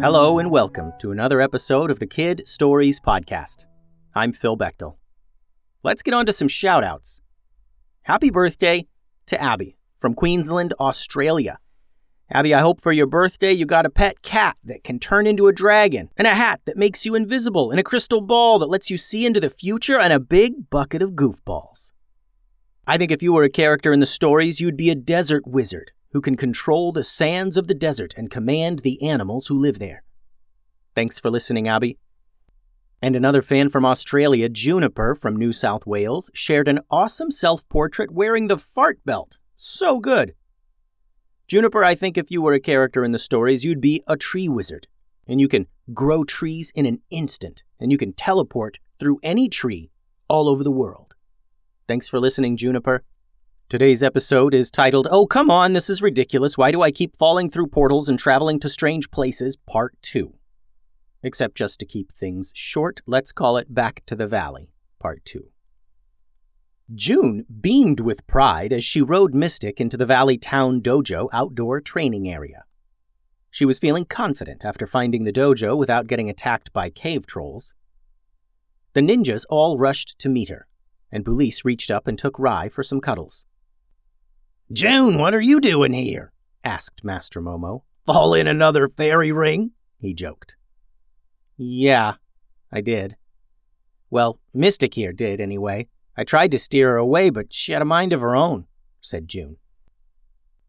Hello and welcome to another episode of the Kid Stories Podcast. I'm Phil Bechtel. Let's get on to some shout outs. Happy birthday to Abby from Queensland, Australia. Abby, I hope for your birthday you got a pet cat that can turn into a dragon, and a hat that makes you invisible, and a crystal ball that lets you see into the future, and a big bucket of goofballs. I think if you were a character in the stories, you'd be a desert wizard who can control the sands of the desert and command the animals who live there. Thanks for listening, Abby. And another fan from Australia, Juniper from New South Wales, shared an awesome self portrait wearing the fart belt. So good. Juniper, I think if you were a character in the stories, you'd be a tree wizard. And you can grow trees in an instant, and you can teleport through any tree all over the world. Thanks for listening, Juniper. Today's episode is titled, Oh, come on, this is ridiculous. Why do I keep falling through portals and traveling to strange places? Part 2. Except just to keep things short, let's call it Back to the Valley, Part 2. June beamed with pride as she rode Mystic into the Valley Town Dojo outdoor training area. She was feeling confident after finding the dojo without getting attacked by cave trolls. The ninjas all rushed to meet her, and Bulis reached up and took Rye for some cuddles. June, what are you doing here? asked Master Momo. Fall in another fairy ring? he joked. Yeah, I did. Well, Mystic here did, anyway. I tried to steer her away, but she had a mind of her own, said June.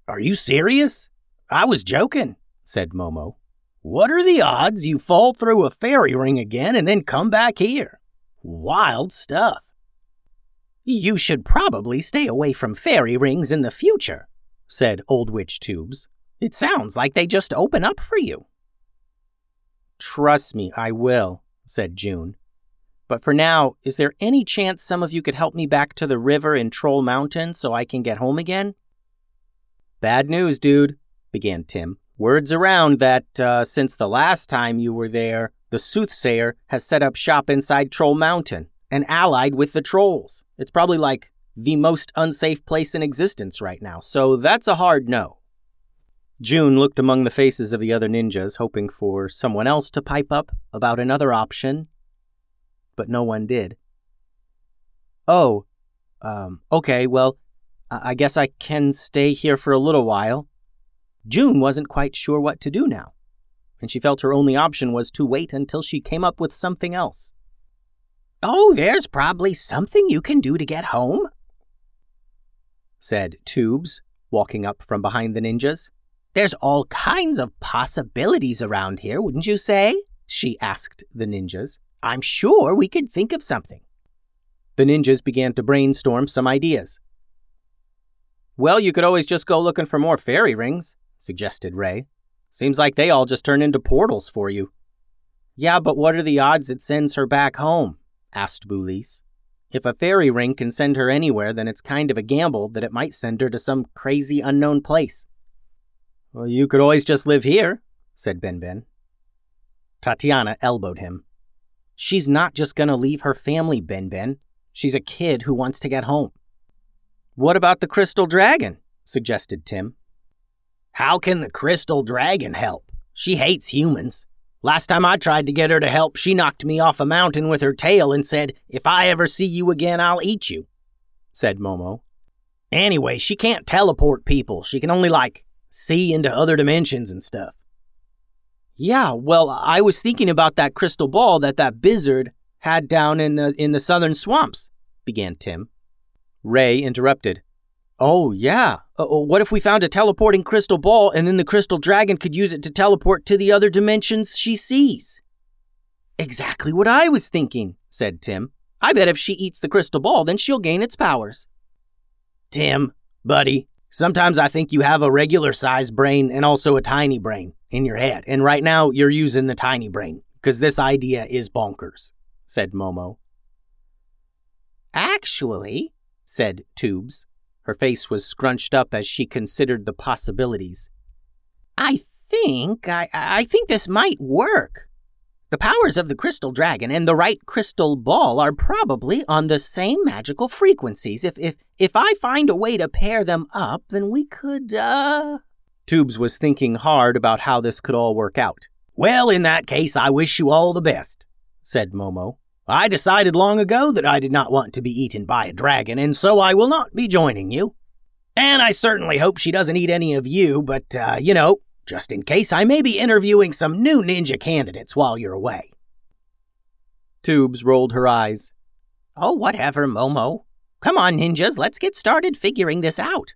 Are you serious? I was joking, said Momo. What are the odds you fall through a fairy ring again and then come back here? Wild stuff. You should probably stay away from fairy rings in the future, said Old Witch Tubes. It sounds like they just open up for you. Trust me, I will, said June. But for now, is there any chance some of you could help me back to the river in Troll Mountain so I can get home again? Bad news, dude, began Tim. Word's around that uh, since the last time you were there, the soothsayer has set up shop inside Troll Mountain and allied with the trolls. It's probably like the most unsafe place in existence right now, so that's a hard no. June looked among the faces of the other ninjas, hoping for someone else to pipe up about another option, but no one did. Oh, um, okay, well, I guess I can stay here for a little while. June wasn't quite sure what to do now, and she felt her only option was to wait until she came up with something else. Oh, there's probably something you can do to get home, said Tubes, walking up from behind the ninjas. There's all kinds of possibilities around here, wouldn't you say? she asked the ninjas. I'm sure we could think of something. The ninjas began to brainstorm some ideas. Well, you could always just go looking for more fairy rings, suggested Ray. Seems like they all just turn into portals for you. Yeah, but what are the odds it sends her back home? Asked Bulis. If a fairy ring can send her anywhere, then it's kind of a gamble that it might send her to some crazy unknown place. Well, you could always just live here, said Ben Ben. Tatiana elbowed him. She's not just going to leave her family, Ben Ben. She's a kid who wants to get home. What about the crystal dragon? suggested Tim. How can the crystal dragon help? She hates humans. Last time I tried to get her to help, she knocked me off a mountain with her tail and said, If I ever see you again, I'll eat you, said Momo. Anyway, she can't teleport people. She can only, like, see into other dimensions and stuff. Yeah, well, I was thinking about that crystal ball that that Bizzard had down in the, in the southern swamps, began Tim. Ray interrupted. Oh, yeah. Uh, uh, what if we found a teleporting crystal ball and then the crystal dragon could use it to teleport to the other dimensions she sees? Exactly what I was thinking, said Tim. I bet if she eats the crystal ball, then she'll gain its powers. Tim, buddy, sometimes I think you have a regular sized brain and also a tiny brain in your head. And right now you're using the tiny brain because this idea is bonkers, said Momo. Actually, said Tubes, her face was scrunched up as she considered the possibilities. I think, I, I think this might work. The powers of the crystal dragon and the right crystal ball are probably on the same magical frequencies. If, if, if I find a way to pair them up, then we could, uh. Tubes was thinking hard about how this could all work out. Well, in that case, I wish you all the best, said Momo. I decided long ago that I did not want to be eaten by a dragon, and so I will not be joining you. And I certainly hope she doesn't eat any of you, but, uh, you know, just in case, I may be interviewing some new ninja candidates while you're away. Tubes rolled her eyes. Oh, whatever, Momo. Come on, ninjas, let's get started figuring this out.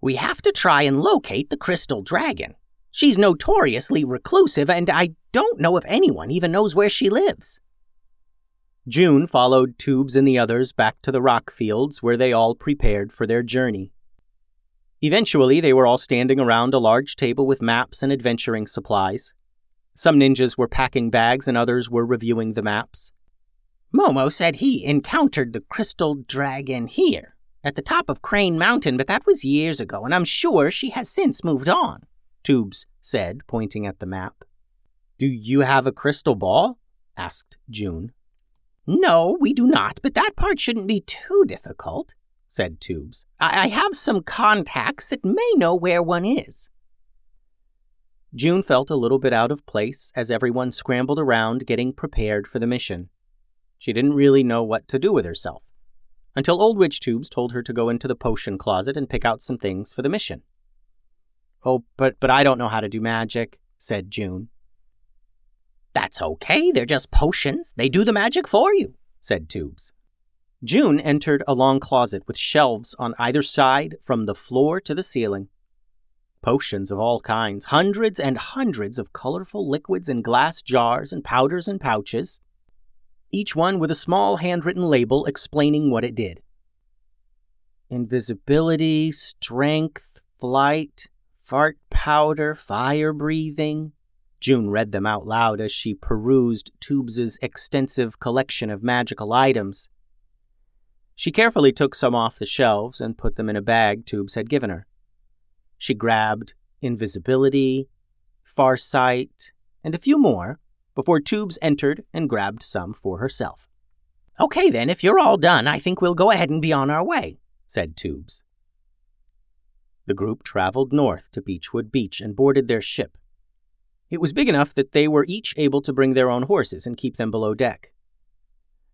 We have to try and locate the crystal dragon. She's notoriously reclusive, and I don't know if anyone even knows where she lives. June followed Tubes and the others back to the rock fields where they all prepared for their journey. Eventually, they were all standing around a large table with maps and adventuring supplies. Some ninjas were packing bags and others were reviewing the maps. Momo said he encountered the crystal dragon here, at the top of Crane Mountain, but that was years ago, and I'm sure she has since moved on, Tubes said, pointing at the map. Do you have a crystal ball? asked June. No, we do not, but that part shouldn't be too difficult said Tubes. I-, I have some contacts that may know where one is. June felt a little bit out of place as everyone scrambled around getting prepared for the mission. She didn't really know what to do with herself until Old Witch Tubes told her to go into the potion closet and pick out some things for the mission. Oh, but but I don't know how to do magic, said June. That's okay, they're just potions. They do the magic for you, said Tubes. June entered a long closet with shelves on either side from the floor to the ceiling. Potions of all kinds, hundreds and hundreds of colorful liquids in glass jars and powders and pouches, each one with a small handwritten label explaining what it did. Invisibility, strength, flight, fart powder, fire breathing. June read them out loud as she perused Tubes's extensive collection of magical items. She carefully took some off the shelves and put them in a bag Tubes had given her. She grabbed invisibility, farsight, and a few more before Tubes entered and grabbed some for herself. Okay, then, if you're all done, I think we'll go ahead and be on our way, said Tubes. The group traveled north to Beechwood Beach and boarded their ship. It was big enough that they were each able to bring their own horses and keep them below deck.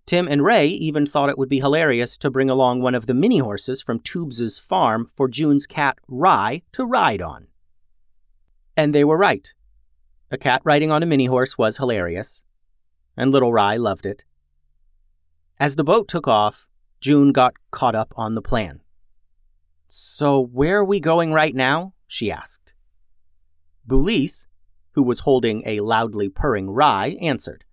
Tim and Ray even thought it would be hilarious to bring along one of the mini horses from Tubes's farm for June's cat, Rye, to ride on. And they were right. A cat riding on a mini horse was hilarious, and little Rye loved it. As the boat took off, June got caught up on the plan. So, where are we going right now? she asked. Boulise, who was holding a loudly purring Rye, answered.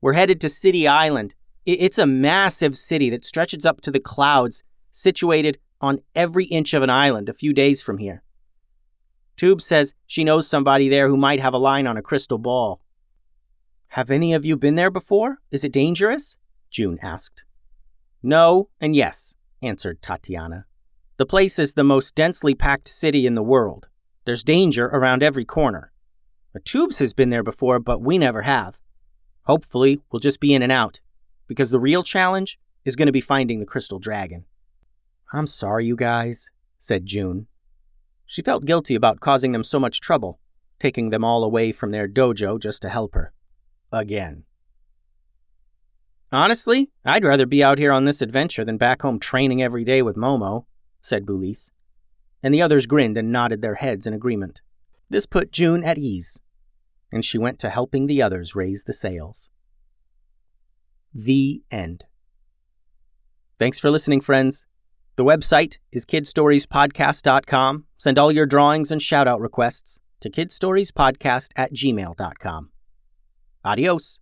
We're headed to City Island. It's a massive city that stretches up to the clouds, situated on every inch of an island a few days from here. Tube says she knows somebody there who might have a line on a crystal ball. Have any of you been there before? Is it dangerous? June asked. No and yes, answered Tatiana. The place is the most densely packed city in the world. There's danger around every corner. The Tubes has been there before, but we never have. Hopefully, we'll just be in and out because the real challenge is going to be finding the crystal dragon. I'm sorry, you guys, said June. She felt guilty about causing them so much trouble, taking them all away from their dojo just to help her. Again. Honestly, I'd rather be out here on this adventure than back home training every day with Momo, said Boulise. And the others grinned and nodded their heads in agreement. This put June at ease, and she went to helping the others raise the sails. The end. Thanks for listening, friends. The website is kidstoriespodcast.com. Send all your drawings and shoutout requests to kidstoriespodcast at gmail.com. Adios.